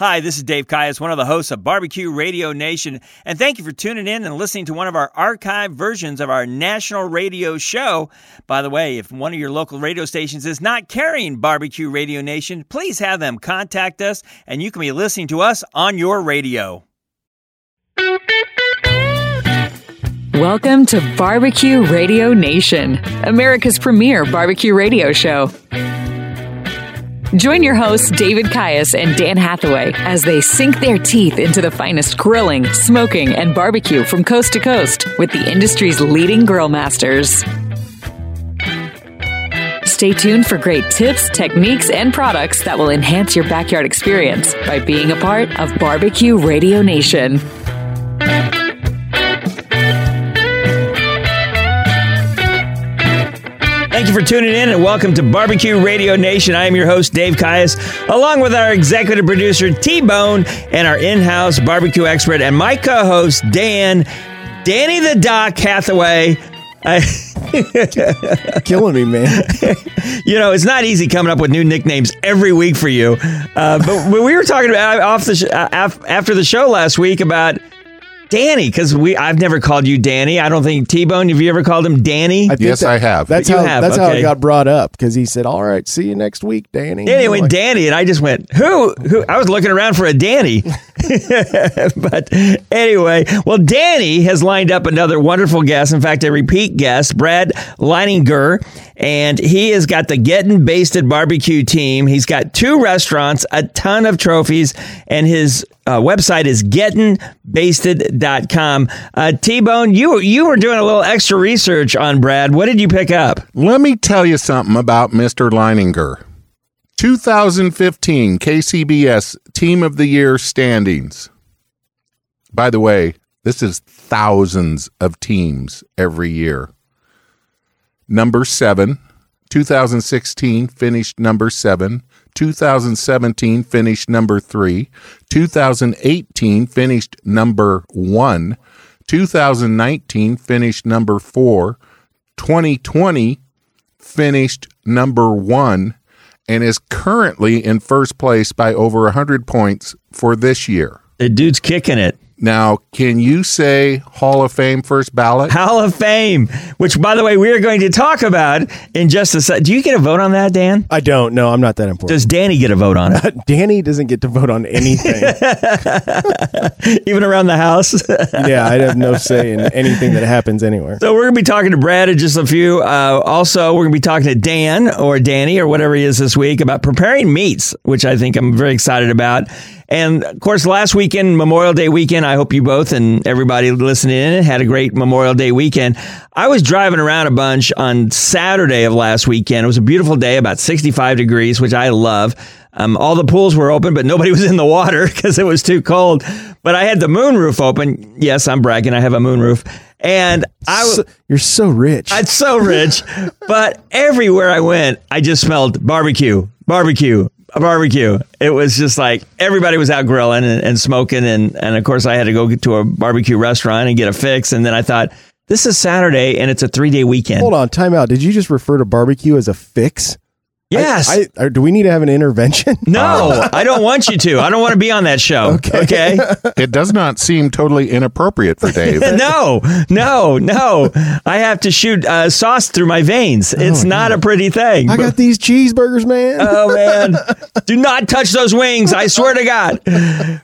Hi, this is Dave Caius, one of the hosts of Barbecue Radio Nation, and thank you for tuning in and listening to one of our archived versions of our national radio show. By the way, if one of your local radio stations is not carrying Barbecue Radio Nation, please have them contact us, and you can be listening to us on your radio. Welcome to Barbecue Radio Nation, America's premier barbecue radio show. Join your hosts, David Caius and Dan Hathaway, as they sink their teeth into the finest grilling, smoking, and barbecue from coast to coast with the industry's leading grill masters. Stay tuned for great tips, techniques, and products that will enhance your backyard experience by being a part of Barbecue Radio Nation. You for tuning in and welcome to Barbecue Radio Nation. I am your host, Dave Caius, along with our executive producer, T Bone, and our in house barbecue expert, and my co host, Dan, Danny the Doc Hathaway. I, Killing me, man. you know, it's not easy coming up with new nicknames every week for you. Uh, but, we were talking about off the sh- uh, after the show last week about Danny because we I've never called you Danny. I don't think T Bone. Have you ever called him Danny? I think Yes, I have. That's You how. have, That's how okay. it got brought up because he said, "All right, see you next week, Danny." Anyway, I'm like, Danny, and I just went, who? Who? I was looking around for a Danny. but anyway, well, Danny has lined up another wonderful guest. In fact, a repeat guest, Brad Leininger, and he has got the Getting Basted Barbecue team. He's got two restaurants, a ton of trophies, and his uh, website is gettingbasted.com. Uh, T-Bone, you, you were doing a little extra research on Brad. What did you pick up? Let me tell you something about Mr. Leininger. 2015 KCBS Team of the Year standings. By the way, this is thousands of teams every year. Number seven, 2016 finished number seven. 2017 finished number three. 2018 finished number one. 2019 finished number four. 2020 finished number one and is currently in first place by over 100 points for this year. The dude's kicking it. Now, can you say Hall of Fame first ballot? Hall of Fame, which, by the way, we are going to talk about in just a sec. Do you get a vote on that, Dan? I don't know. I'm not that important. Does Danny get a vote on it? Danny doesn't get to vote on anything. Even around the house? yeah, I have no say in anything that happens anywhere. So we're going to be talking to Brad in just a few. Uh, also, we're going to be talking to Dan or Danny or whatever he is this week about preparing meats, which I think I'm very excited about. And of course, last weekend, Memorial Day weekend, I hope you both and everybody listening in had a great Memorial Day weekend. I was driving around a bunch on Saturday of last weekend. It was a beautiful day, about 65 degrees, which I love. Um, all the pools were open, but nobody was in the water because it was too cold. But I had the moonroof open. Yes, I'm bragging. I have a moonroof. And I was. So- you're so rich. I'm so rich, but everywhere I went, I just smelled barbecue, barbecue, barbecue. It was just like everybody was out grilling and, and smoking, and and of course I had to go to a barbecue restaurant and get a fix, and then I thought this is Saturday and it's a three day weekend. Hold on, time out. Did you just refer to barbecue as a fix? Yes. I, I, do we need to have an intervention? no, I don't want you to. I don't want to be on that show. Okay. okay? It does not seem totally inappropriate for Dave. no, no, no. I have to shoot uh, sauce through my veins. It's not a pretty thing. I got these cheeseburgers, man. Oh man! Do not touch those wings! I swear to God.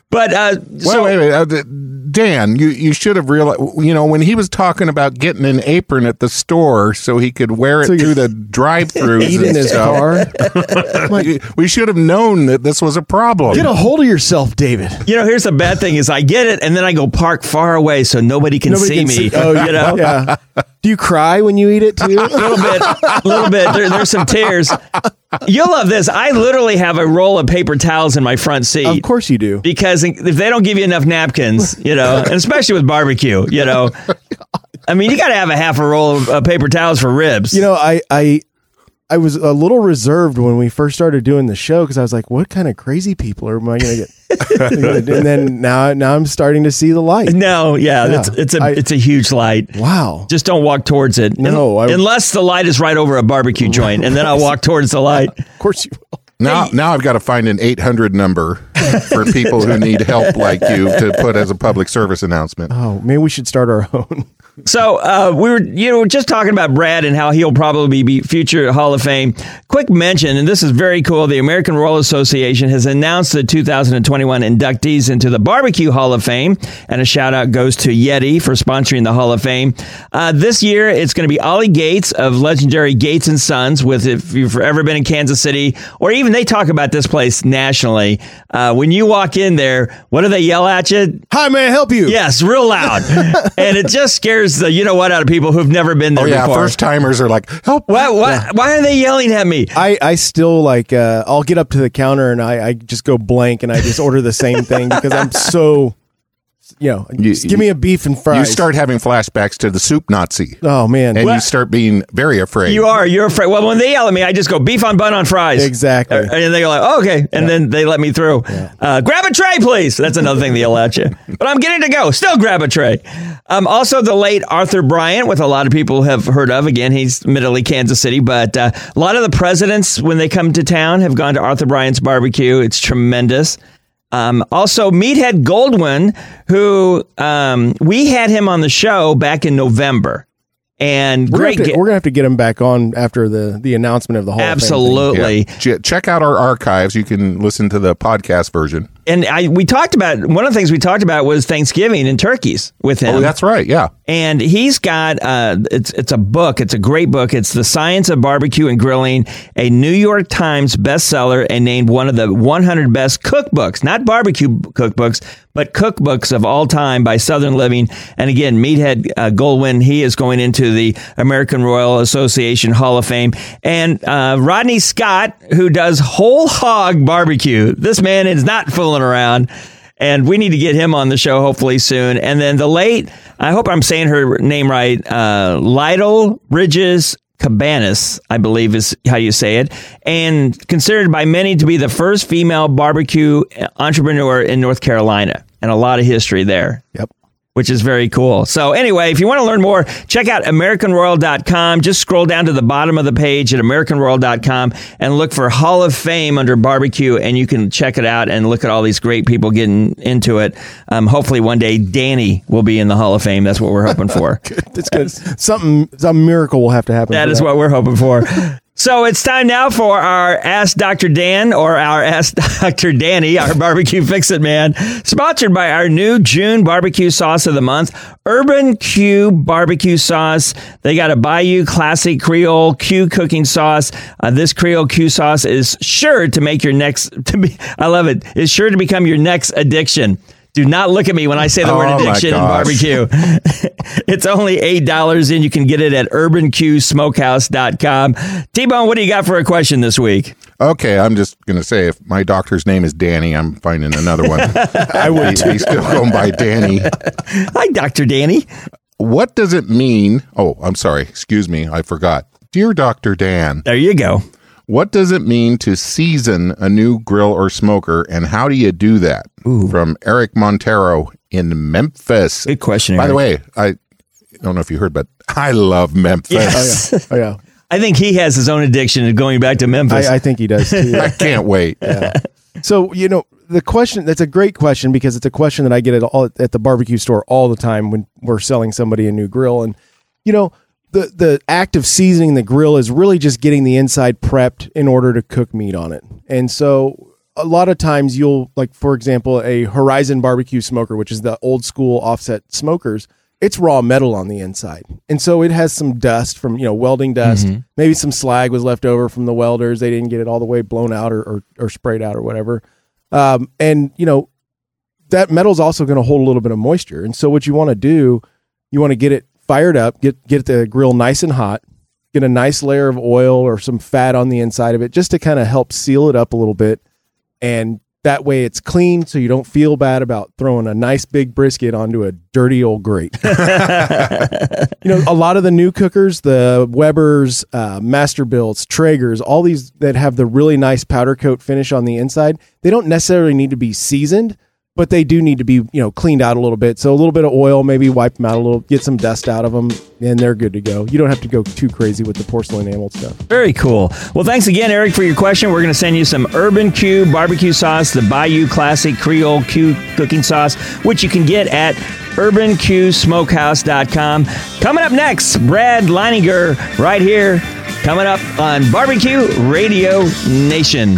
But uh, so wait, wait, wait. Th- Dan, you, you should have realized, you know, when he was talking about getting an apron at the store so he could wear it So through the drive throughs Eat in his car. Like, we should have known that this was a problem. get a hold of yourself, David. you know, here's the bad thing: is I get it, and then I go park far away so nobody can Nobody see can me. see- oh, you know, yeah. Do you cry when you eat it too? a little bit, a little bit. There, there's some tears. You'll love this. I literally have a roll of paper towels in my front seat. of course you do. because if they don't give you enough napkins, you know, and especially with barbecue, you know, oh I mean, you got to have a half a roll of paper towels for ribs. You know, I I I was a little reserved when we first started doing the show because I was like, what kind of crazy people am I going to get? and then now now I'm starting to see the light. no, yeah, Yeah. It's, it's a I- it's a huge light. Wow. Just don't walk towards it. No, I- unless the light is right over a barbecue joint, and then I'll walk towards the light. Of course you will. Now, now I've got to find an 800 number. for people who need help like you to put as a public service announcement. Oh, maybe we should start our own. So uh, we were, you know, just talking about Brad and how he'll probably be future Hall of Fame. Quick mention, and this is very cool. The American Royal Association has announced the 2021 inductees into the Barbecue Hall of Fame, and a shout out goes to Yeti for sponsoring the Hall of Fame. Uh, this year, it's going to be Ollie Gates of legendary Gates and Sons. With if you've ever been in Kansas City, or even they talk about this place nationally. Uh, when you walk in there, what do they yell at you? Hi, may I help you? Yes, real loud, and it just scares the you know what out of people who've never been there Oh yeah, before. first timers are like, help. why, why, why are they yelling at me? I, I still like uh, I'll get up to the counter and I, I just go blank and I just order the same thing because I'm so you know You- just give me a beef and fries. You start having flashbacks to the soup Nazi, oh man and you start being very afraid. You are. You're afraid. Well, when they yell at me, I just go beef on bun on fries. Exactly. Uh, And they go like, oh, okay. And then they let me through. Uh, grab a tray, please. That's another thing they yell at you. But I'm getting to go. Still grab a tray. Um, also, the late Arthur Bryant, with a lot of people have heard of. Again, he's middle Kansas City, but uh, a lot of the presidents, when they come to town, have gone to Arthur Bryant's barbecue. It's tremendous. Um, also, Meathead Goldwyn, who um, we had him on the show back in November. And we're, great. gonna have to, ge- we're gonna have to get him back on after the the announcement of the Hall of Fame. Absolutely. Yeah. Check out our archives. You can listen to the podcast version. And I we talked about one of the things we talked about was Thanksgiving and turkeys with him. Oh, that's right. Yeah. and he's got uh, it's it's a book. It's a great book. It's the Science of Barbecue and Grilling, a New York Times bestseller, and named one of the 100 best cookbooks, not barbecue cookbooks, but cookbooks of all time by Southern Living. And again, Meathead uh, Goldwyn, he is going into the American Royal Association Hall of Fame, and uh, Rodney Scott, who does whole hog barbecue. This man is not fooling around and we need to get him on the show hopefully soon. And then the late, I hope I'm saying her name right, uh, Lyttle Bridges Cabaniss, I believe is how you say it, and considered by many to be the first female barbecue entrepreneur in North Carolina, and a lot of history there Yep. Which is very cool. So anyway, if you want to learn more, check out americanroyal.com. Just scroll down to the bottom of the page at americanroyal.com and look for Hall of Fame under barbecue and you can check it out and look at all these great people getting into it. Um, hopefully one day Danny will be in the Hall of Fame. That's what we're hoping for. It's good. Something some miracle will have to happen. That what we're hoping for. So it's time now for our Ask Dr. Dan or our Ask Dr. Danny, our barbecue fix it man, sponsored by our new June barbecue sauce of the month, Urban Q barbecue sauce. They got a Bayou Classic Creole Q cooking sauce. Uh, this Creole Q sauce is sure to make your next to be. I love it. Is sure to become your next addiction. Do not look at me when I say the word Oh, my addiction gosh. barbecue. it's only $8 and you can get it at urbanqsmokehouse.com. T-Bone, what do you got for a question this week? Okay, I'm just gonna say if my doctor's name is Danny, I'm finding another one. I would. He's still going by Danny. Hi, Dr. Danny. What does it mean? Oh, I'm sorry. Excuse me. I forgot. Dear Dr. Dan, There you go. What does it mean to season a new grill or smoker, and how do you do that? From Eric Montero in Memphis. Good question, By the way, I don't know if you heard, but I love Memphis. Yes. Oh yeah. Oh, I think he has his own addiction of going back to Memphis. I, I think he does too. I can't wait. So you know the question. That's a great question because it's a question that I get at all at the barbecue store all the time when we're selling somebody a new grill. And you know the the act of seasoning the grill is really just getting the inside prepped in order to cook meat on it. And so a lot of times you'll like for example a Horizon barbecue smoker, which is the old school offset smokers. It's raw metal on the inside, and so it has some dust from you know welding dust. Maybe some slag was left over from the welders. They didn't get it all the way blown out or or, or sprayed out or whatever. Um, and you know that metal's also going to hold a little bit of moisture. And so what you want to do, you want to get it fired up, get get the grill nice and hot, get a nice layer of oil or some fat on the inside of it just to kind of help seal it up a little bit. And that way it's clean so you don't feel bad about throwing a nice big brisket onto a dirty old grate. you know, a lot of the new cookers, the Weber's, uh, Masterbuilts, Traegers, all these that have the really nice powder coat finish on the inside, they don't necessarily need to be seasoned, but they do need to be you know cleaned out a little bit. So a little bit of oil, maybe wipe them out a little, get some dust out of them, and they're good to go. You don't have to go too crazy with the porcelain enamel stuff. Very cool. Well, thanks again, Eric, for your question. We're going to send you some Urban Q barbecue sauce, the Bayou Classic Creole Q cooking sauce, which you can get at urbanqsmokehouse.com. Coming up next, Brad Leininger right here, coming up on Barbecue Radio Nation.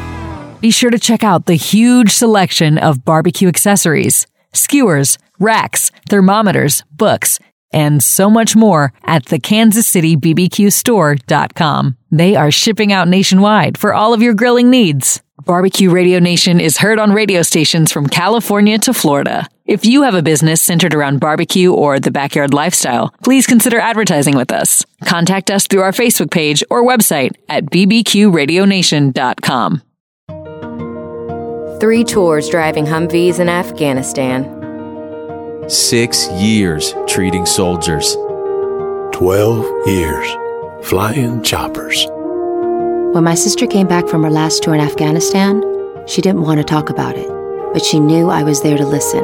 Be sure to check out the huge selection of barbecue accessories, skewers, racks, thermometers, books, and so much more at the Kansas City BBQ Store.com. They are shipping out nationwide for all of your grilling needs. Barbecue Radio Nation is heard on radio stations from California to Florida. If you have a business centered around barbecue or the backyard lifestyle, please consider advertising with us. Contact us through our Facebook page or website at bbqradionation.com. Three tours driving Humvees in Afghanistan. Six years treating soldiers. 12 years flying choppers. When my sister came back from her last tour in Afghanistan, she didn't want to talk about it, but she knew I was there to listen.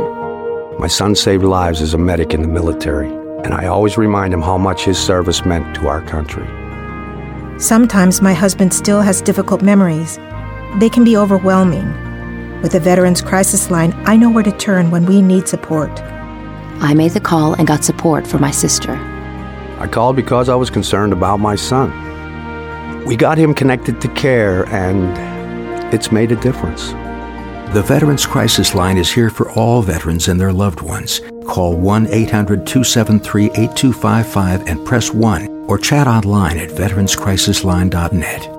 My son saved lives as a medic in the military, and I always remind him how much his service meant to our country. Sometimes my husband still has difficult memories. They can be overwhelming. With the Veterans Crisis Line, I know where to turn when we need support. I made the call and got support for my sister. I called because I was concerned about my son. We got him connected to care, and it's made a difference. The Veterans Crisis Line is here for all veterans and their loved ones. Call 1 800 273 8255 and press 1 or chat online at veteranscrisisline.net.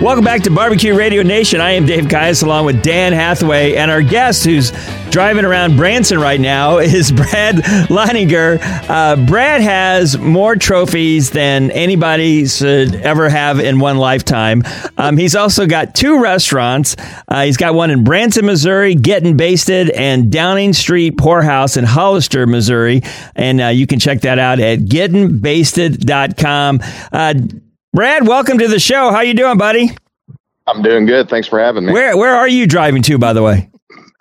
Welcome back to Barbecue Radio Nation. I am Dave Caius along with Dan Hathaway, and our guest who's driving around Branson right now is Brad Leininger. Uh, Brad has more trophies than anybody should ever have in one lifetime. Um, he's also got two restaurants. Uh, he's got one in Branson, Missouri, Getting Basted, and Downing Street Pour House in Hollister, Missouri. And uh, you can check that out at gettingbasted.com. Uh, Brad, welcome to the show. How you doing, buddy? I'm doing good. Thanks for having me. Where Where are you driving to, by the way?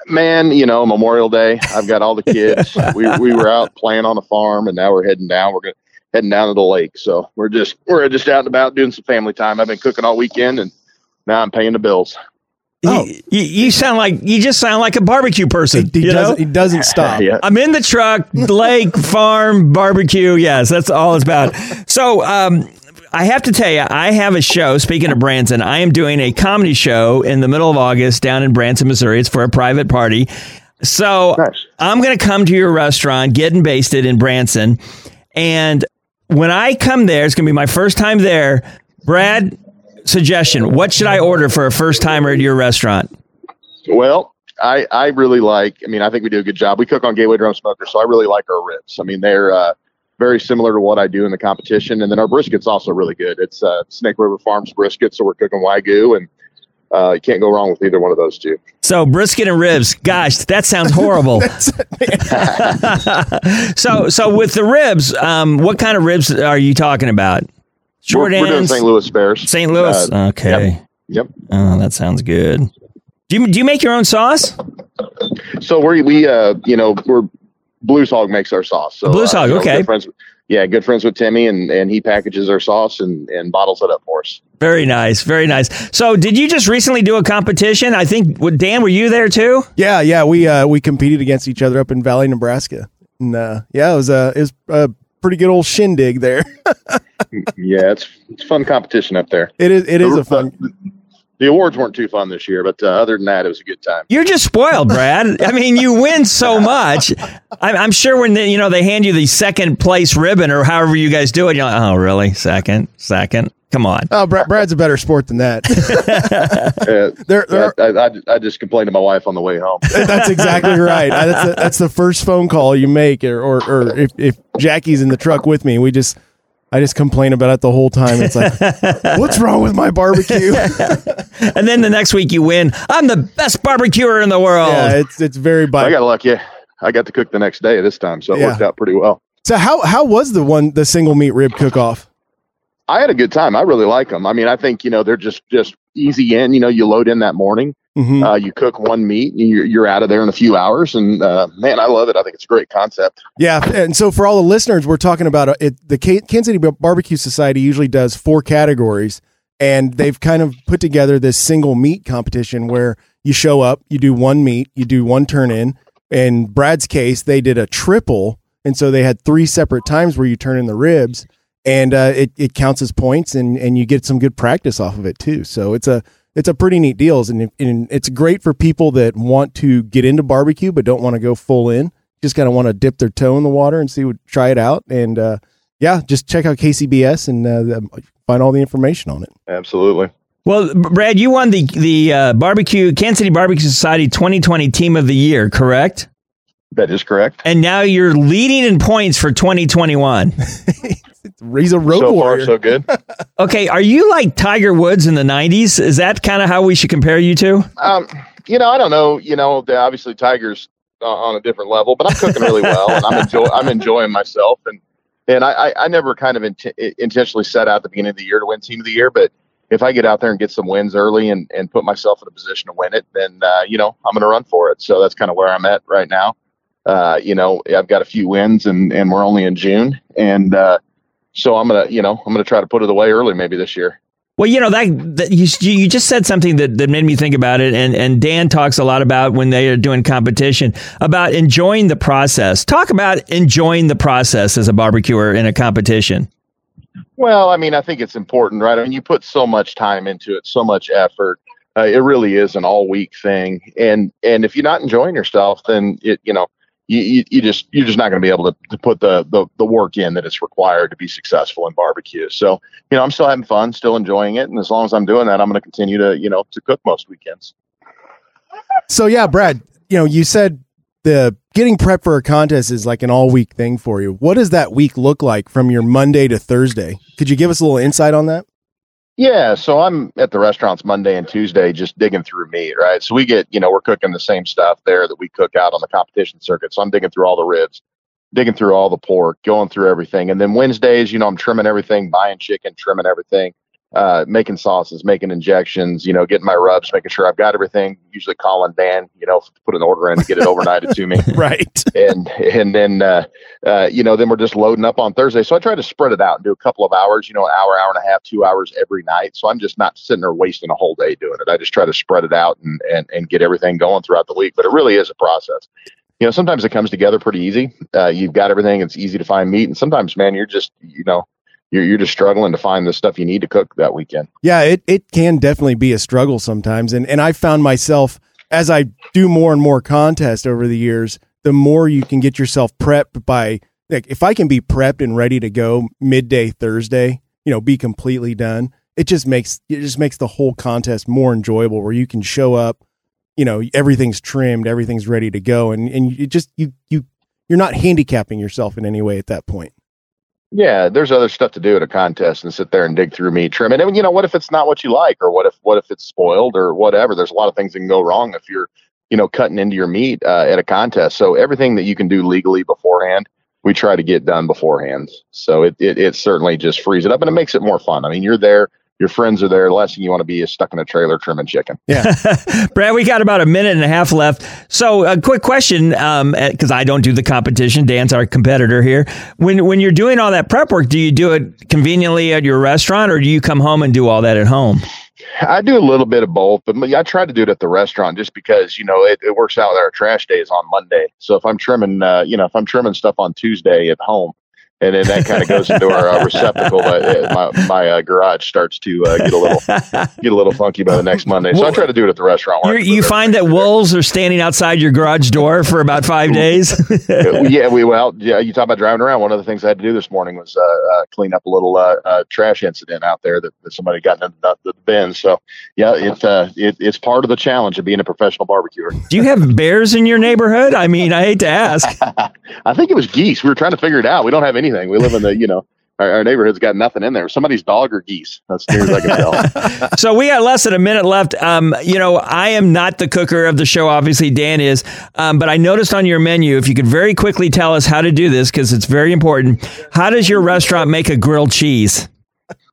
Man, you know, Memorial Day. I've got all the kids. we we were out playing on a farm, and now we're heading down. We're going heading down to the lake. So we're just we're just out and about doing some family time. I've been cooking all weekend, and now I'm paying the bills. Oh. You, you, sound like you just sound like a barbecue person. He, you doesn't, know? he doesn't stop. yeah. I'm in the truck, lake, farm, barbecue. Yes, that's all it's about. So, um, I have to tell you, I have a show. Speaking of Branson, I am doing a comedy show in the middle of August down in Branson, Missouri. It's for a private party. So Nice. I'm going to come to your restaurant, getting basted in Branson. And when I come there, it's going to be my first time there. Brad, suggestion what should I order for a first timer at your restaurant? Well, I I really like. I mean, I think we do a good job. We cook on Gateway Drum Smoker, so I really like our ribs. I mean, they're uh, very similar to what I do in the competition, and then our brisket's also really good. It's uh, Snake River Farms brisket, so we're cooking wagyu, and uh, you can't go wrong with either one of those two. So brisket and ribs. Gosh, that sounds horrible. so so with the ribs, um, what kind of ribs are you talking about? Short we're, we're doing St. Louis spares. St. Louis. Uh, okay. Yep. Yep. Oh, that sounds good. Do you do you make your own sauce? So we we uh you know we're Blues Hog makes our sauce. So Blues uh, Hog, you know, okay. Good friends, yeah, good friends with Timmy, and and he packages our sauce and and bottles it up for us. Very nice, very nice. So, did you just recently do a competition? I think what- Dan, were you there too? Yeah, yeah. We uh, we competed against each other up in Valley, Nebraska, and uh, yeah, it was a it was a pretty good old shindig there. yeah, it's it's fun competition up there. It is it is a fun. the awards weren't too fun this year, but uh, other than that, it was a good time. You're just spoiled, Brad. I mean, you win so much. I'm, I'm sure when they, you know they hand you the second place ribbon or however you guys do it, you're like, oh, really? Second, second. Come on. Oh, Brad, Brad's a better sport than that. Uh, There- there- I, I, I just complained to my wife on the way home. that's exactly right. I- That's the, that's the first phone call you make, or or, or if, if Jackie's in the truck with me, we just I just complain about it the whole time. It's like, what's wrong with my barbecue? and then the next week you win. I'm the best barbecuer in the world. Yeah, it's it's very. Bi- I got lucky. I got to cook the next day this time, so it Yeah. worked out pretty well. so how how was the one the single meat rib cook off? I had a good time. I really like them. I mean, I think you know they're just just easy in. You know, you load in that morning, Mhm. uh, you cook one meat, and you're you're out of there in a few hours. And uh, man, I love it. I think it's a great concept. Yeah, and so for all the listeners, we're talking about uh, it. The Kansas City Barbecue Society usually does four categories, and they've kind of put together this single meat competition where you show up, you do one meat, you do one turn in. In Brad's case, they did a triple, and so they had three separate times where you turn in the ribs, and uh, it it counts as points, and and you get some good practice off of it too. So it's a it's a pretty neat deals, and, and it's great for people that want to get into barbecue but don't want to go full in just kind of want to dip their toe in the water and see what try it out and uh, yeah just check out kcbs and uh, find all the information on it Absolutely. Well, Brad, you won the the uh, barbecue Kansas City Barbecue Society 2020 Team of the Year, correct? That is correct. And now you're leading in points for 2021. he's a road so warrior far, so good. okay, are you like Tiger Woods in the 90s? Is that kind of how we should compare you to? Um, you know, I don't know. You know, obviously Tigers uh, on a different level, but I'm cooking really well, and I'm enjoy I'm enjoying myself. And and I I, I never kind of int- intentionally set out at the beginning of the year to win Team of the Year, but if I get out there and get some wins early and and put myself in a position to win it, then uh, you know I'm going to run for it. So that's kind of where I'm at right now. Uh, you know, I've got a few wins, and and we're only in June, and uh, so I'm gonna you know I'm gonna try to put it away early maybe this year. Well, you know that, that you you just said something that, that made me think about it, and and Dan talks a lot about when they are doing competition about enjoying the process. Talk about enjoying the process as a barbecuer in a competition. Well, I mean, I think it's important, right? I mean, you put so much time into it, so much effort. Uh, it really is an all week thing, and and if you're not enjoying yourself, then it you know you you, you just you're just not going to be able to, to put the, the the work in that is required to be successful in barbecue. So you know, I'm still having fun, still enjoying it, and as long as I'm doing that, I'm going to continue to you know to cook most weekends. so yeah brad you know you said the getting prep for a contest is like an all week thing for you what does that week look like from your monday to thursday could you give us a little insight on that Yeah, so I'm at the restaurants Monday and Tuesday just digging through meat, right? So we get, you know, we're cooking the same stuff there that we cook out on the competition circuit. So I'm digging through all the ribs, digging through all the pork, going through everything. And then Wednesdays, you know, I'm trimming everything, buying chicken, trimming everything, uh, making sauces, making injections, you know, getting my rubs, making sure I've got everything. Usually calling Dan, you know, to put an order in to get it overnighted to me. right and and then uh, uh, you know then we're just loading up on Thursday. So I try to spread it out and do a couple of hours, you know, an hour, hour and a half, two hours every night. So I'm just not sitting there wasting a whole day doing it. I just try to spread it out and and and get everything going throughout the week. But it really is a process. You know, sometimes it comes together pretty easy. Uh, you've got everything; it's easy to find meat, and sometimes, man, you're just you know. You're, you're just struggling to find the stuff you need to cook that weekend. Yeah, it, it can definitely be a struggle sometimes. And and I found myself as I do more and more contest over the years, the more you can get yourself prepped by like if I can be prepped and ready to go midday Thursday, you know, be completely done, it just makes it just makes the whole contest more enjoyable where you can show up, you know, everything's trimmed, everything's ready to go and and you just you you you're not handicapping yourself in any way at that point. Yeah, there's other stuff to do at a contest and sit there and dig through meat, trim. And you know, what if it's not what you like, or what if what if it's spoiled, or whatever? There's a lot of things that can go wrong if you're, you know, cutting into your meat uh, at a contest. So everything that you can do legally beforehand, we try to get done beforehand. So it it, it certainly just frees it up and it makes it more fun. I mean, you're there, your friends are there. The last thing you want to be is stuck in a trailer trimming chicken. Yeah. Brad, we got about a minute and a half left. So, a quick question, because I don't do the competition. Dan's our competitor here. When when you're doing all that prep work, do you do it conveniently at your restaurant, or do you come home and do all that at home? I do a little bit of both, but I try to do it at the restaurant just because you know it, it works out. Our trash day is on Monday, so if I'm trimming, uh, you know, if I'm trimming stuff on Tuesday at home, and then that kind of goes into our uh, receptacle. But uh, my my uh, garage starts to uh, get a little get a little funky by the next Monday. So I try to do it at the restaurant. You, can you live find that wolves are standing outside your garage door for about five days. Uh, yeah, we well, yeah. You talk about driving around. One of the things I had to do this morning was uh, clean up a little trash incident out there that, that somebody got in the, the bin. So yeah, it's uh, it, it's part of the challenge of being a professional barbecuer. Do you have bears in your neighborhood? I mean, I hate to ask. I think it was geese. We were trying to figure it out. We don't have anything. We live in the you know. Our, our neighborhood's got nothing in there. Somebody's dog or geese. That's as near as I can tell. so we got less than a minute left. Um, you know, I am not the cooker of the show. Obviously, Dan is. Um, but I noticed on your menu, if you could very quickly tell us how to do this, because it's very important. How does your restaurant make a grilled cheese?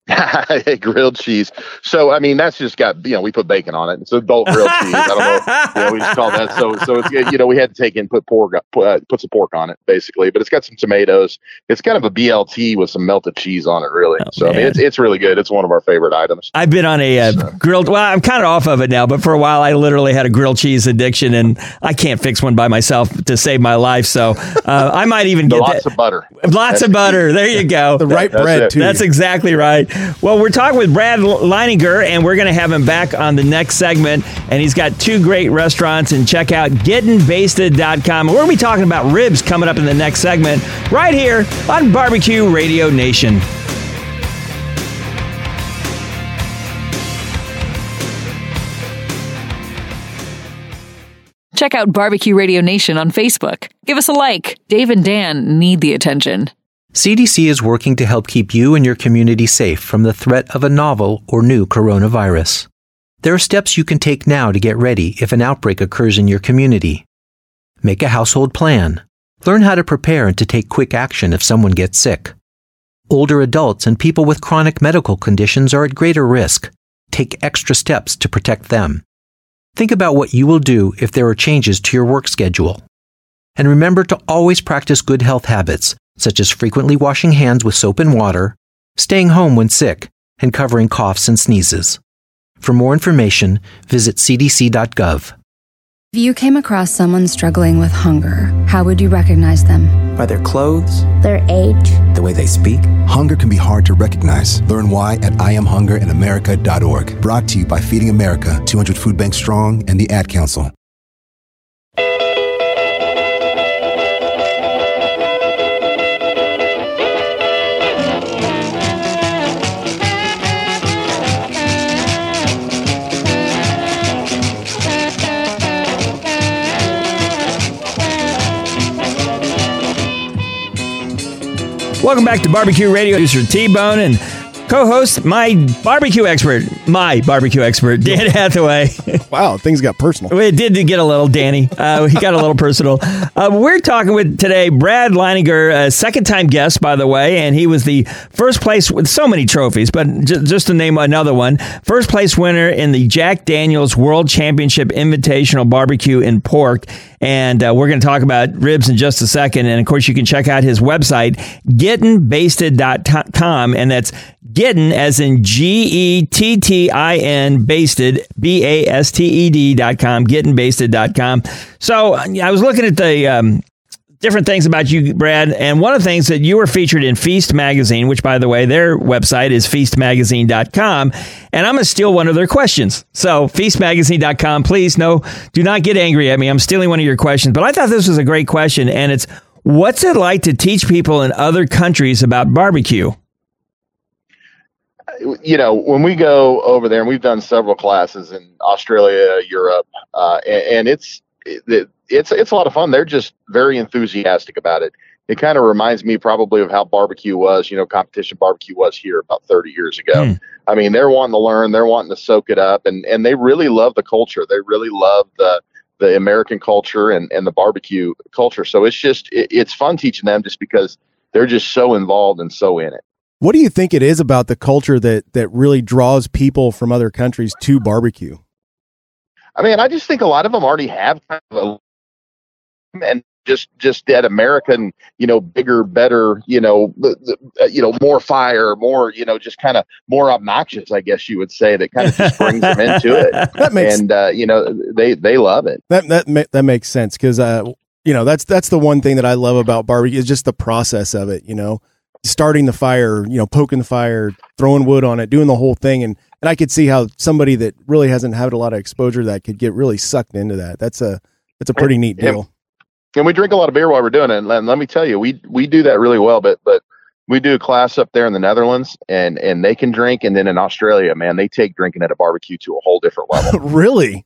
grilled cheese. So I mean, that's just got you know we put bacon on it. It's adult grilled cheese. I don't know. You know, we just call that. So so it's you know we had to take in put pork put, uh, put some pork on it basically, but it's got some tomatoes. It's kind of a BLT with some melted cheese on it. Really. so I mean, it's it's really good. It's one of our favorite items. I've been on a uh, grilled. Well, I'm kind of off of it now, but for a while I literally had a grilled cheese addiction, and I can't fix one by myself to save my life. So uh, I might even get lots that. of butter. Lots of butter. There you go. The right That's bread it. too. That's exactly right. Well, we're talking with Brad Leininger, and we're going to have him back on the next segment. And he's got two great restaurants. And check out gettingbasted.com. We're going to be talking about ribs coming up in the next segment right here on Barbecue Radio Nation. Check out Barbecue Radio Nation on Facebook. Give us a like. Dave and Dan need the attention. CDC is working to help keep you and your community safe from the threat of a novel or new coronavirus. There are steps you can take now to get ready if an outbreak occurs in your community. Make a household plan. Learn how to prepare and to take quick action if someone gets sick. Older adults and people with chronic medical conditions are at greater risk. Take extra steps to protect them. Think about what you will do if there are changes to your work schedule. And remember to always practice good health habits, such as frequently washing hands with soap and water, staying home when sick, and covering coughs and sneezes. For more information, visit cdc.gov. If you came across someone struggling with hunger, how would you recognize them? By their clothes, their age, the way they speak. Hunger can be hard to recognize. Learn why at IamHungerInAmerica.org. Brought to you by Feeding America, 200 Food Bank Strong, and the Ad Council. Welcome back to Barbecue Radio. Producer T Bone and co host, my barbecue expert, my barbecue expert, Dan Hathaway. wow, things got personal. It did get a little, Danny. Uh, he got a little personal. Uh, we're talking with today Brad Leininger, a second time guest, by the way, and he was the first place with so many trophies, but j- just to name another one, first place winner in the Jack Daniels World Championship Invitational Barbecue and Pork. And uh, we're going to talk about ribs in just a second. And of course, you can check out his website, gettinbasted.com. And that's gettin as in G E T T I N basted, B A S T E D dot com, gettinbasted.com. So I was looking at the, um, different things about you, Brad. And one of the things that you were featured in Feast Magazine, which, by the way, their website is feastmagazine.com. And I'm going to steal one of their questions. So, feastmagazine.com, please, no, do not get angry at me. I'm stealing one of your questions. But I thought this was a great question. And it's what's it like to teach people in other countries about barbecue? You know, when we go over there, and we've done several classes in Australia, Europe, uh, and, and it's it, it's it's a lot of fun. They're just very enthusiastic about it. It kind of reminds me probably of how barbecue was, you know, competition barbecue was here about 30 years ago. Hmm. I mean, they're wanting to learn, they're wanting to soak it up, and and they really love the culture. They really love the the American culture and and the barbecue culture. So it's just it, it's fun teaching them just because they're just so involved and so in it. What do you think it is about the culture that that really draws people from other countries to barbecue? I mean, I just think a lot of them already have kind of a, and just just that American, you know, bigger, better, you know, the, the, uh, you know, more fire, more, you know, just kind of more obnoxious, I guess you would say. That kind of just brings them into it, That makes- and uh, you know, they they love it. That that ma- that makes sense because uh, you know that's that's the one thing that I love about barbecue is just the process of it. You know, starting the fire, you know, poking the fire, throwing wood on it, doing the whole thing, and and I could see how somebody that really hasn't had a lot of exposure to that could get really sucked into that. That's a that's a pretty neat deal. and we drink a lot of beer while we're doing it. And let, let me tell you, we we do that really well. But but we do a class up there in the Netherlands, and and they can drink. And then in Australia, man, they take drinking at a barbecue to a whole different level. really?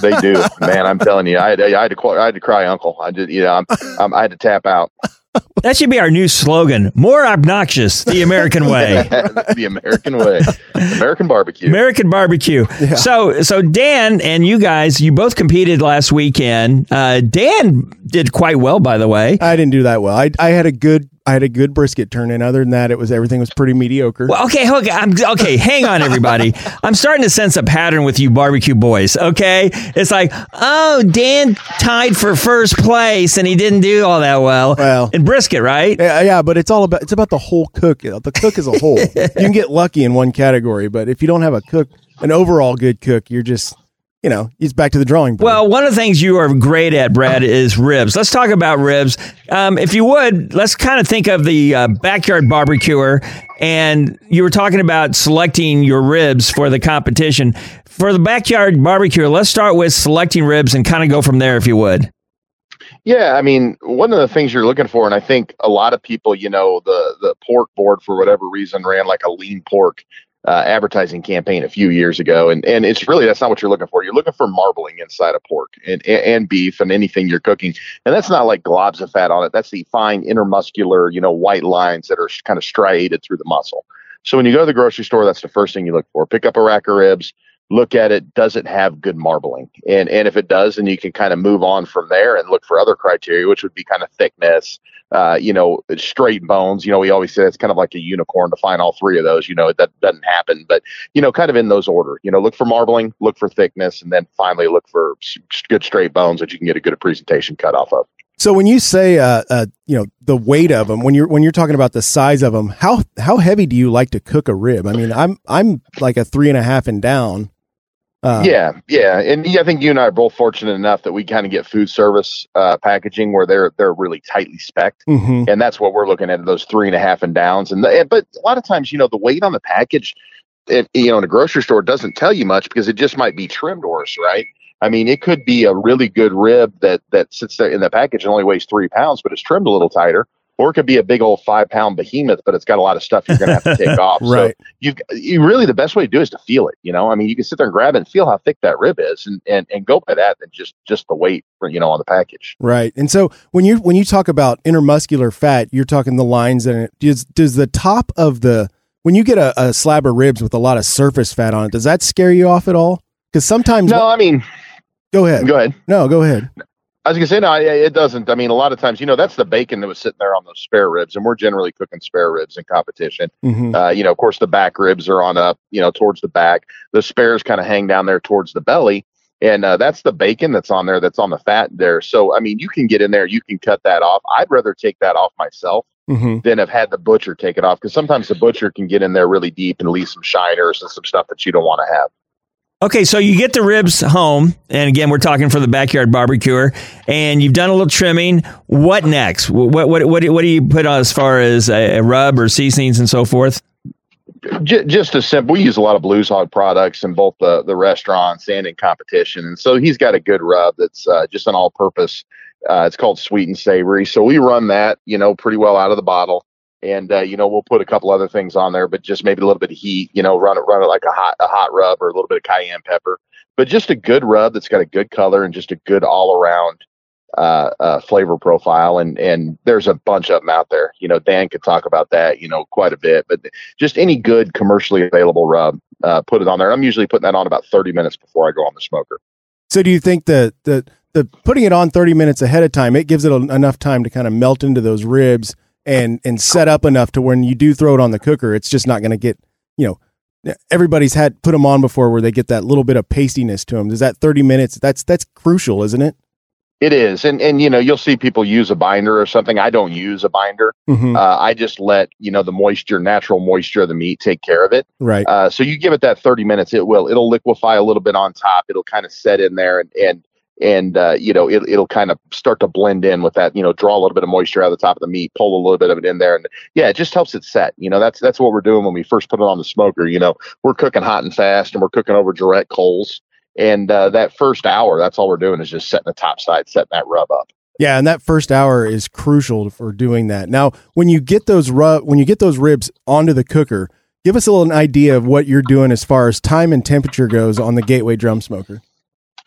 they do, man. I'm telling you, I had, I had to cry- I had to cry, uncle. I did, you know, I'm, I'm, I had to tap out. That should be our new slogan. More obnoxious, the American way. the American way, American barbecue. American barbecue. So, so Dan and you guys, you both competed last weekend. Uh, Dan did quite well, by the way. I didn't do that well. I I had a good I had a good brisket turn in. Other than that, it was everything was pretty mediocre. Well, okay, okay, I'm, okay. Hang on, everybody. I'm starting to sense a pattern with you barbecue boys. Okay, it's like, oh, Dan tied for first place and he didn't do all that well. Well, in brisket, right? Yeah, yeah, but it's all about it's about the whole cook. The cook as a whole. you can get lucky in one category, but if you don't have a cook, an overall good cook, you're just you know, he's back to the drawing board. Well, one of the things you are great at, Brad, is ribs. Let's talk about ribs. Um, if you would, let's kind of think of the uh, backyard barbecuer. And you were talking about selecting your ribs for the competition. For the backyard barbecuer, let's start with selecting ribs and kind of go from there, if you would. Yeah, I mean, one of the things you're looking for, and I think a lot of people, you know, the the pork board for whatever reason ran like a lean pork uh, advertising campaign a few years ago, and and it's really that's not what you're looking for. You're looking for marbling inside of pork and and, and beef and anything you're cooking, and that's not like globs of fat on it. That's the fine intermuscular, you know, white lines that are kind of striated through the muscle. So when you go to the grocery store, that's the first thing you look for. Pick up a rack of ribs look at it does it have good marbling and and if it does then you can kind of move on from there and look for other criteria which would be kind of thickness uh, you know straight bones you know we always say it's kind of like a unicorn to find all three of those you know that doesn't happen but you know kind of in those order you know look for marbling look for thickness and then finally look for good straight bones that you can get a good presentation cut off of So when you say, uh, uh, you know, the weight of them, when you're when you're talking about the size of them, how how heavy do you like to cook a rib? I mean, I'm I'm like a three and a half and down. Uh, yeah, yeah, and yeah, I think you and I are both fortunate enough that we kind of get food service uh, packaging where they're they're really tightly specced, Mhm. and that's what we're looking at those three and a half and downs. And, the, and but a lot of times, you know, the weight on the package, if, you know, in a grocery store doesn't tell you much because it just might be trimmed worse, right? I mean, it could be a really good rib that that sits there in the package and only weighs three pounds, but it's trimmed a little tighter. Or it could be a big old five pound behemoth, but it's got a lot of stuff you're going to have to take off. Right. So you you really the best way to do it is to feel it. You know, I mean, you can sit there and grab it and feel how thick that rib is, and and, and go by that than just just the weight, you know, on the package. Right. And so when you when you talk about intermuscular fat, you're talking the lines in it. Does does the top of the when you get a, a slab of ribs with a lot of surface fat on it, does that scare you off at all? Because sometimes No, I mean, go ahead. Go ahead. No, go ahead. I was gonna say no, it doesn't. I mean, a lot of times, you know, that's the bacon that was sitting there on those spare ribs, and we're generally cooking spare ribs in competition. Mhm. Uh, you know, of course, the back ribs are on up, you know, towards the back. The spares kind of hang down there towards the belly, and uh, that's the bacon that's on there, that's on the fat there. So, I mean, you can get in there, you can cut that off. I'd rather take that off myself Mhm. than have had the butcher take it off because sometimes the butcher can get in there really deep and leave some shiners and some stuff that you don't want to have. Okay, so you get the ribs home, and again, we're talking for the backyard barbecuer, and you've done a little trimming. What next? What what what, what do you put on as far as a, a rub or seasonings and so forth? Just a simple. We use a lot of Blues Hog products in both the the restaurants and in competition, and so he's got a good rub that's uh, just an all-purpose. Uh, it's called Sweet and Savory. So we run that, you know, pretty well out of the bottle, and uh, you know we'll put a couple other things on there, but just maybe a little bit of heat. You know, run it run it like a hot a hot rub or a little bit of cayenne pepper, but just a good rub that's got a good color and just a good all-around uh, uh, flavor profile. And and there's a bunch of them out there. You know, Dan could talk about that, you know, quite a bit. But just any good commercially available rub, uh, put it on there. I'm usually putting that on about 30 minutes before I go on the smoker. So do you think that the the putting it on 30 minutes ahead of time, it gives it a, enough time to kind of melt into those ribs and and set up enough to when you do throw it on the cooker, it's just not going to get, you know, everybody's had put them on before where they get that little bit of pastiness to them. Is that 30 minutes? That's that's crucial, isn't it? It is, and and you know you'll see people use a binder or something. I don't use a binder. Mhm. Uh, I just let you know the moisture, natural moisture of the meat, take care of it. Right. Uh, so you give it that 30 minutes, it will it'll liquefy a little bit on top. It'll kind of set in there, and and and uh, you know it, it'll kind of start to blend in with that. You know, draw a little bit of moisture out of the top of the meat, pull a little bit of it in there, and yeah, it just helps it set. You know, that's that's what we're doing when we first put it on the smoker. You know, we're cooking hot and fast, and we're cooking over direct coals. And uh, that first hour, that's all we're doing is just setting the top side, setting that rub up. Yeah, and that first hour is crucial for doing that. Now, when you get those rub, when you get those ribs onto the cooker, give us a little idea of what you're doing as far as time and temperature goes on the Gateway drum smoker.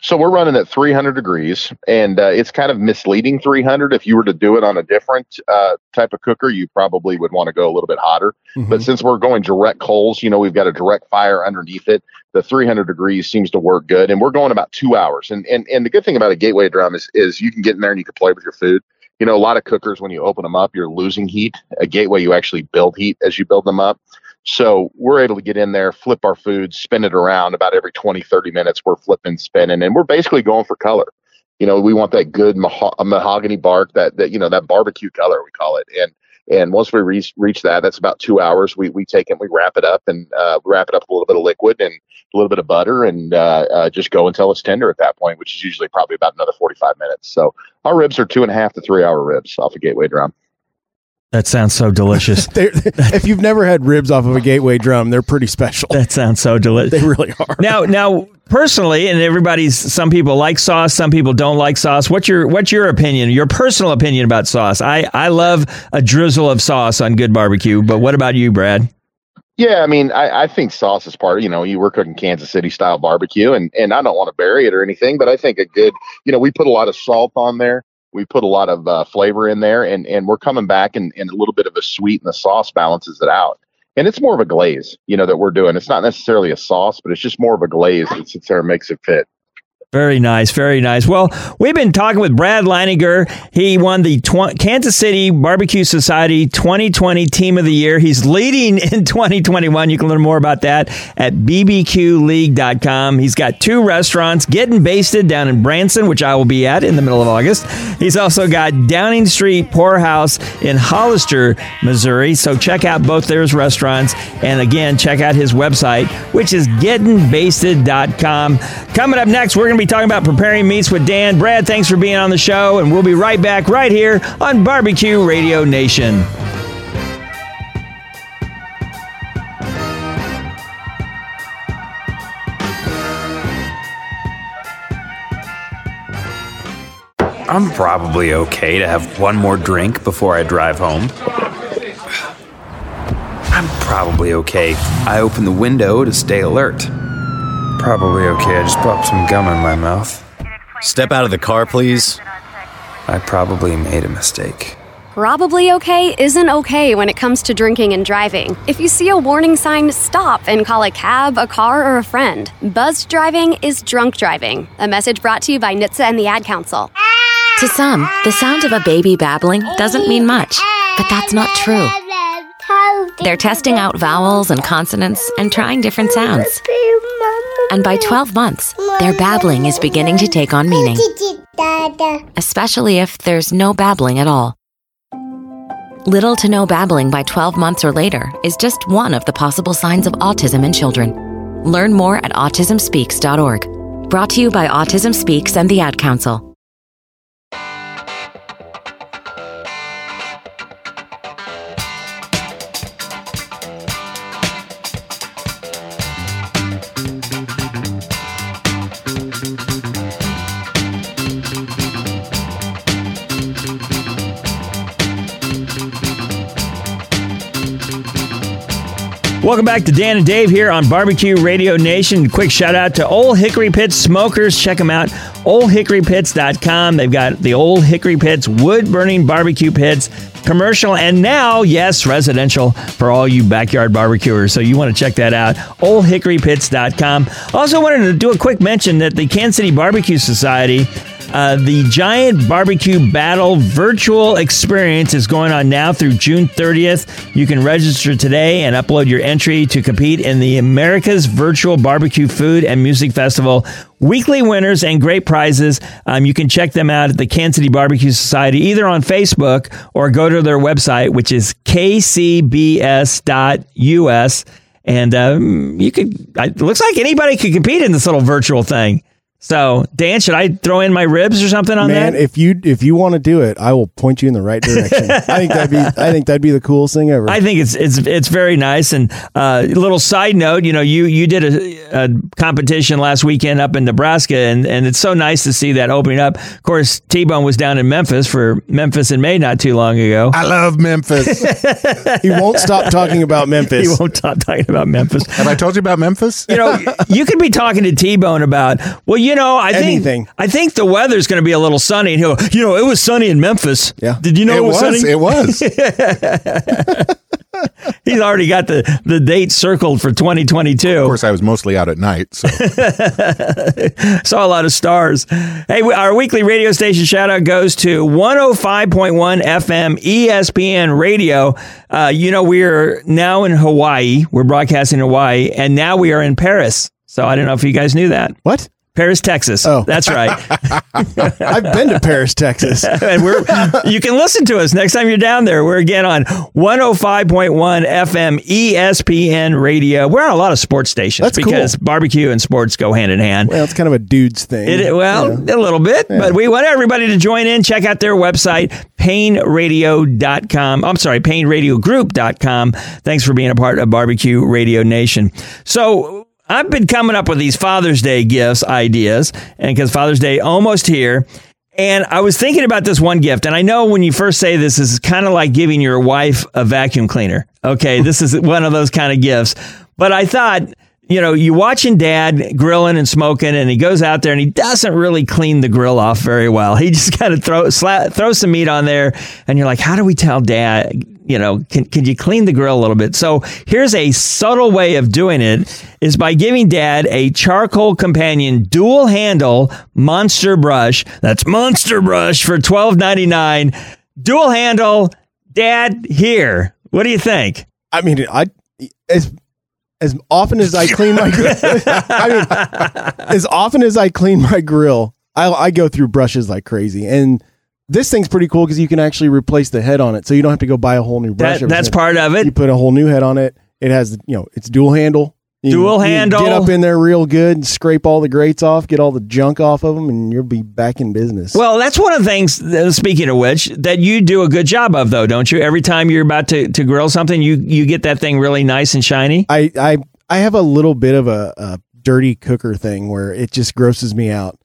So we're running at 300 degrees, and uh, it's kind of misleading 300. If you were to do it on a different uh, type of cooker, you probably would want to go a little bit hotter. Mm-hmm. But since we're going direct coals, you know, we've got a direct fire underneath it. The 300 degrees seems to work good, and we're going about two hours. And and and the good thing about a gateway drum is is you can get in there and you can play with your food. You know, a lot of cookers when you open them up, you're losing heat. A gateway, you actually build heat as you build them up. So we're able to get in there, flip our food, spin it around about every 20, 30 minutes. We're flipping, spinning, and we're basically going for color. You know, we want that good maho- mahogany bark, that, that, you know, that barbecue color, we call it. And, and once we reach, reach that, that's about two hours. We, we take it, we wrap it up and uh, wrap it up a little bit of liquid and a little bit of butter and uh, uh, just go until it's tender at that point, which is usually probably about another 45 minutes. So our ribs are two and a half to three hour ribs off a gateway drum. That sounds so delicious. if you've never had ribs off of a gateway drum, they're pretty special. That sounds so delicious. They really are. Now, now, personally, and everybody's. Some people like sauce. Some people don't like sauce. What's your What's your opinion? Your personal opinion about sauce? I I love a drizzle of sauce on good barbecue. But what about you, Brad? Yeah, I mean, I, I think sauce is part. Of, you know, you were cooking Kansas City style barbecue, and and I don't want to bury it or anything, but I think a good. You know, we put a lot of salt on there we put a lot of uh, flavor in there and and we're coming back and, and a little bit of a sweet and the sauce balances it out. And it's more of a glaze you know that we're doing. It's not necessarily a sauce but it's just more of a glaze that sits there and makes it fit very nice, very nice. Well, we've been talking with Brad Leininger. He won the tw- Kansas City Barbecue Society 2020 Team of the Year. He's leading in 2021. You can learn more about that at bbqleague.com. He's got two restaurants, Getting Basted down in Branson, which I will be at in the middle of August. He's also got Downing Street Pour House in Hollister, Missouri. So check out both those restaurants. And again, check out his website, which is gettingbasted.com. Coming up next, we're going going to be talking about preparing meats with Dan. Brad, thanks for being on the show, and we'll be right back right here on Barbecue Radio Nation. I'm probably okay to have one more drink before I drive home. I'm probably okay. I open the window to stay alert. Probably okay. I just popped some gum in my mouth. Step out of the car, please. I probably made a mistake. Probably okay isn't okay when it comes to drinking and driving. If you see a warning sign, stop and call a cab, a car, or a friend. Buzzed driving is drunk driving. A message brought to you by NHTSA and the Ad Council. To some, the sound of a baby babbling doesn't mean much, but that's not true. They're testing out vowels and consonants and trying different sounds. And by 12 months, their babbling is beginning to take on meaning, especially if there's no babbling at all. Little to no babbling by 12 months or later is just one of the possible signs of autism in children. Learn more at autismspeaks.org. Brought to you by Autism Speaks and the Ad Council. Welcome back to Dan and Dave here on Barbecue Radio Nation. Quick shout out to Old Hickory Pits Smokers. Check them out, oldhickorypits.com. They've got the Old Hickory Pits wood burning barbecue pits, commercial, and now, yes, residential for all you backyard barbecuers. So you want to check that out, oldhickorypits.com. Also, wanted to do a quick mention that the Kansas City Barbecue Society uh, the Giant Barbecue Battle virtual experience is going on now through June 30th. You can register today and upload your entry to compete in the America's Virtual Barbecue Food and Music Festival. Weekly winners and great prizes. Um, you can check them out at the Kansas City Barbecue Society either on Facebook or go to their website, which is kcbs.us. And um, you could, it looks like anybody could compete in this little virtual thing. So, Dan, should I throw in my ribs or something on Man, that? if you if you want to do it, I will point you in the right direction. I think that'd be I think that'd be the coolest thing ever. I think it's it's it's very nice. And uh, little side note, you know, you you did a, a competition last weekend up in Nebraska, and and it's so nice to see that opening up. Of course, T Bone was down in Memphis for Memphis in May not too long ago. I love Memphis. he won't stop talking about Memphis. He won't stop talking about Memphis. Have I told you about Memphis? You know, you could be talking to T Bone about, well, you know, I think I think the weather's going to be a little sunny. And he'll, you know, it was sunny in Memphis. Yeah. Did you know it, it was, was. sunny? It was. He's already got the the date circled for 2022. Of course, I was mostly out at night. So Saw a lot of stars. Hey, our weekly radio station shout out goes to 105.1 FM ESPN Radio. Uh, you know, we're now in Hawaii. We're broadcasting in Hawaii, and now we are in Paris. So I don't know if you guys knew that. What? Paris, Texas. Oh. that's right. I've been to Paris, Texas. and we're you can listen to us next time you're down there. We're again on 105.1 FM ESPN radio. We're on a lot of sports stations That's cool. because barbecue and sports go hand in hand. Well, it's kind of a dude's thing. It, well, a little bit, but we want everybody to join in. Check out their website, painradio.com. I'm sorry, painradiogroup.com. Thanks for being a part of Barbecue Radio Nation. So, I've been coming up with these Father's Day gifts ideas, and because Father's Day almost here, and I was thinking about this one gift, and I know when you first say this, this is kind of like giving your wife a vacuum cleaner. Okay, this is one of those kind of gifts. But I thought, you know, you watching dad grilling and smoking, and he goes out there and he doesn't really clean the grill off very well. He just kind of throw sla- throw some meat on there, and you're like, how do we tell dad? You know, can can you clean the grill a little bit? So here's a subtle way of doing it: is by giving dad a charcoal companion dual handle monster brush. That's monster brush for twelve ninety nine. Dual handle, dad. Here, what do you think? I mean, I as as often as I clean my grill, I mean, as often as I clean my grill, I, I go through brushes like crazy. And this thing's pretty cool because you can actually replace the head on it, so you don't have to go buy a whole new brush. That, that's part of it. You put a whole new head on it. It has, you know, it's dual handle. You Dual handle. Get up in there real good, and scrape all the grates off, get all the junk off of them, and you'll be back in business. Well, that's one of the things, uh, speaking of which, that you do a good job of, though, don't you? Every time you're about to, to grill something, you, you get that thing really nice and shiny. I I I have a little bit of a, a dirty cooker thing where it just grosses me out.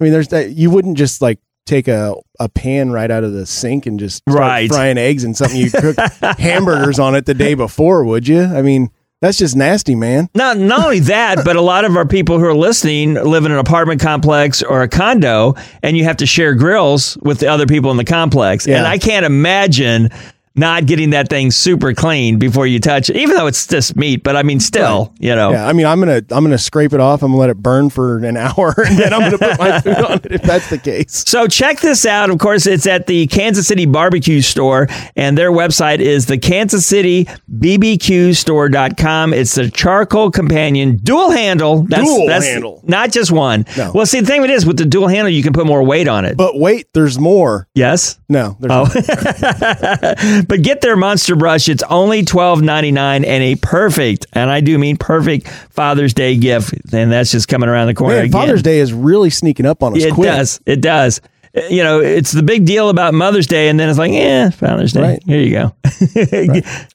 I mean, there's that you wouldn't just like take a, a pan right out of the sink and just start Right. frying eggs and something you cooked hamburgers on it the day before, would you? I mean, that's just nasty, man. Not, not only that, but a lot of our people who are listening live in an apartment complex or a condo, and you have to share grills with the other people in the complex. Yeah. And I can't imagine not getting that thing super clean before you touch it, even though it's just meat. But I mean, still, you know. Yeah, I mean, I'm gonna I'm gonna scrape it off. I'm gonna let it burn for an hour, and then I'm gonna put my food on it if that's the case. So check this out. Of course, it's at the Kansas City Barbecue Store, and their website is the Kansas City BBQ Store.com. It's a charcoal companion dual handle. That's, Dual that's handle. Not just one. No. Well, see, the thing with it is with the dual handle, you can put more weight on it. But wait, there's more. yes. No, there's Oh. but get their monster brush. It's only twelve ninety nine and a perfect, and I do mean perfect Father's Day gift. And that's just coming around the corner. Man, again. Father's Day is really sneaking up on us. It quick. does. It does. Uh, You know, it's the big deal about Mother's Day, and then it's like, yeah, Father's Day. Right. Here you go.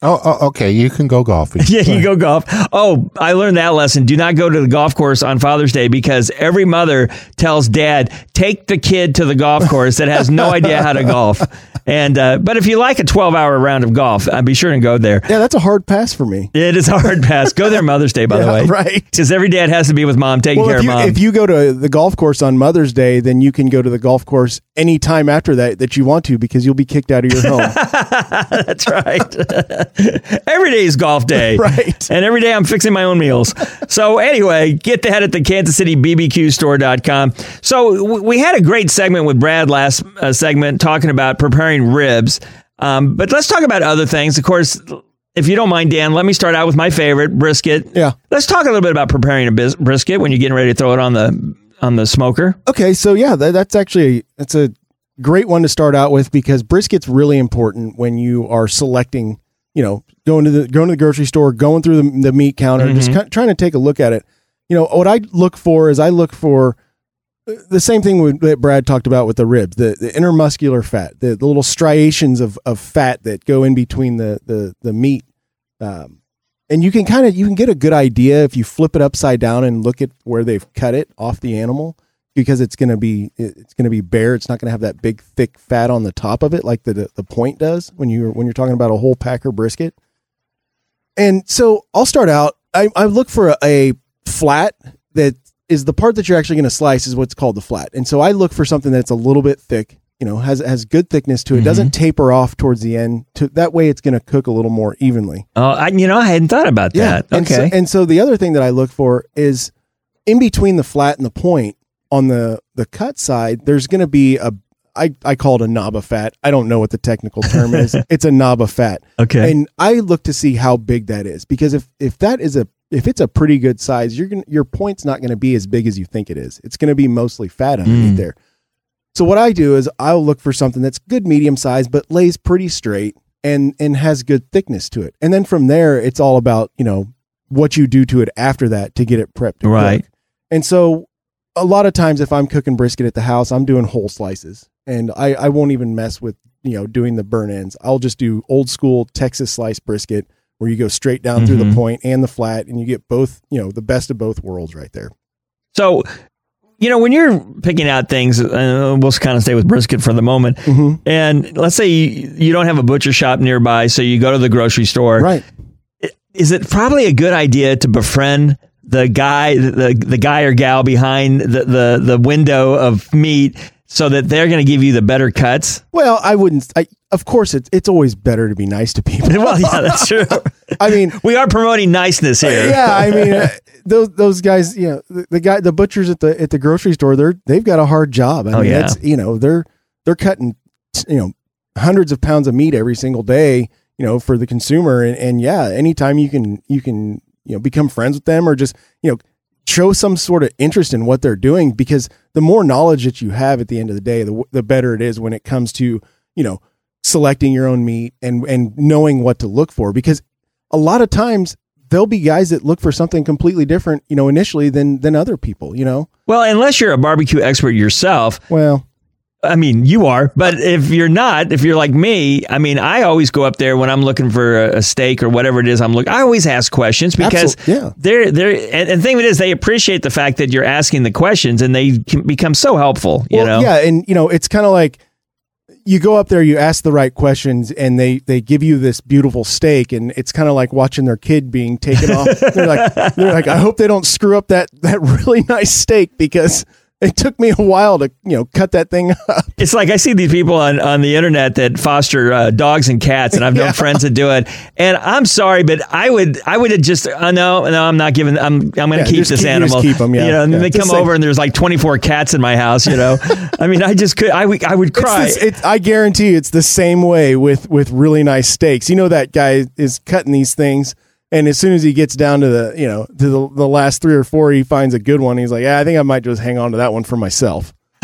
oh, oh, okay, you can go golfing. yeah, you go golf. Oh, I learned that lesson. Do not go to the golf course on Father's Day because every mother tells dad, take the kid to the golf course that has no idea how to golf. And uh, but if you like a twelve hour round of golf, I'd be sure to go there. Yeah, that's a hard pass for me. It is a hard pass. Go there Mother's Day, by the way. right. Because every dad has to be with mom, taking Well, care if you, of mom. if you go to the golf course on Mother's Day, then you can go to the golf course any time after that that you want to because you'll be kicked out of your home. That's right. every day is golf day. Right. And every day I'm fixing my own meals. So anyway, get that at the Kansas City BBQ store.com. So w- we had a great segment with Brad last uh, segment talking about preparing ribs. Um, but let's talk about other things. Of course, if you don't mind, Dan, let me start out with my favorite brisket. Yeah. Let's talk a little bit about preparing a bis- brisket when you're getting ready to throw it on the on the smoker. Okay, so yeah, that, that's actually a, that's a great one to start out with because brisket's really important when you are selecting. You know, going to the going to the grocery store, going through the, the meat counter, just Mhm. kind trying to take a look at it. You know, what I look for is I look for the same thing with, that Brad talked about with the ribs, the, the intermuscular fat, the, the little striations of, of fat that go in between the the the meat. Um, and you can kind of you can get a good idea if you flip it upside down and look at where they've cut it off the animal because it's going to be it's going to be bare. It's not going to have that big thick fat on the top of it like the the point does when you when you're talking about a whole packer brisket. And so I'll start out. I, I look for a, a flat that is the part that you're actually going to slice is what's called the flat. And so I look for something that's a little bit thick, you know, has has good thickness to it, Mhm. doesn't taper off towards the end. To that way, it's going to cook a little more evenly. Oh, I, you know, I hadn't thought about that. And so, Okay. and so the other thing that I look for is in between the flat and the point on the the cut side, there's going to be a I, I call it a knob of fat. I don't know what the technical term is. It's a knob of fat. Okay. And I look to see how big that is because if if that is a if it's a pretty good size, you're gonna your point's not going to be as big as you think it is. It's going to be mostly fat underneath Mm. there. So what I do is I'll look for something that's good medium size but lays pretty straight and and has good thickness to it. And then from there it's all about, you know, what you do to it after that to get it prepped. Right. cook. And so a lot of times if I'm cooking brisket at the house, I'm doing whole slices. And I, I won't even mess with, you know, doing the burn ends. I'll just do old school Texas slice brisket where you go straight down through the Mhm. point and the flat and you get both, you know, the best of both worlds right there. So, you know, when you're picking out things, uh, we'll kind of stay with brisket for the moment. Mm-hmm. And let's say you, you don't have a butcher shop nearby, so you go to the grocery store. Right. Is it probably a good idea to befriend the guy, the the guy or gal behind the the, the window of meat, so that they're going to give you the better cuts? Well, I wouldn't. I, of course, it's it's always better to be nice to people. well, yeah, that's true. I mean, we are promoting niceness here. yeah, I mean, uh, those those guys, you know, the, the guy, the butchers at the at the grocery store, they're they've got a hard job. I Oh, mean, yeah. that's you know, they're they're cutting, you know, hundreds of pounds of meat every single day, you know, for the consumer. And, and yeah, anytime you can you can you know become friends with them or just you know show some sort of interest in what they're doing because the more knowledge that you have at the end of the day, the the better it is when it comes to you know selecting your own meat and and knowing what to look for because a lot of times there'll be guys that look for something completely different, you know, initially than than other people, you know. Well, unless you're a barbecue expert yourself. Well, I mean, you are, but if you're not, if you're like me, I mean, I always go up there when I'm looking for a, a steak or whatever it is I'm looking. I always ask questions because Absol- yeah. they're they're and, and the thing of it is they appreciate the fact that you're asking the questions and they can become so helpful. You well, know, yeah, and you know, it's kind of like you go up there, you ask the right questions, and they they give you this beautiful steak, and it's kind of like watching their kid being taken off. They're like, they're like, I hope they don't screw up that that really nice steak because it took me a while to you know cut that thing up. It's like I see these people on, on the internet that foster uh, dogs and cats, and I've known Yeah. friends that do it. And I'm sorry, but I would I would have just uh, no no I'm not giving I'm I'm going to Yeah, keep this keep- animal. keep 'em, yeah. You know, and then Yeah. they come over and there's like 24 cats in my house. You know, I mean, I just could I would I would cry. It's this- it, I guarantee you it's the same way with with really nice steaks. You know that guy is cutting these things, and as soon as he gets down to the you know to the, the last three or four, he finds a good one. He's like, yeah, I think I might just hang on to that one for myself.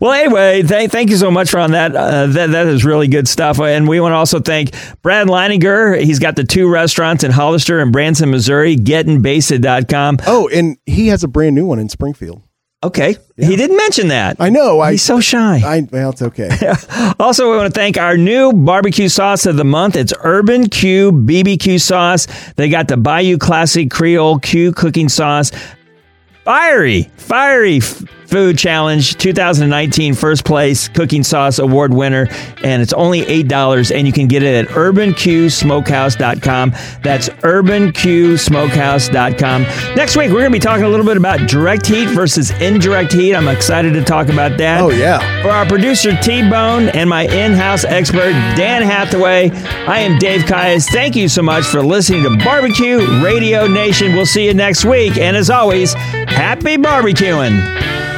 well, anyway, th- thank you so much for on that. Uh, that that is really good stuff. And we want to also thank Brad Leininger. He's got the two restaurants in Hollister and Branson, Missouri. GettingBasted.com. Oh, and he has a brand new one in Springfield. Okay, he didn't mention that. I know. I, He's so shy. I well, it's okay. Also, we want to thank our new barbecue sauce of the month. It's Urban Q BBQ sauce. They got the Bayou Classic Creole Q cooking sauce. Fiery, fiery f- food challenge 2019 first place cooking sauce award winner and it's only $8 and you can get it at urbanqsmokehouse.com that's urbanqsmokehouse.com next week we're going to be talking a little bit about direct heat versus indirect heat i'm excited to talk about that Oh yeah. for our producer T-Bone and my in-house expert Dan Hathaway, I am Dave Kayas. Thank you so much for listening to Barbecue Radio Nation. We'll see you next week. And as always, happy barbecuing.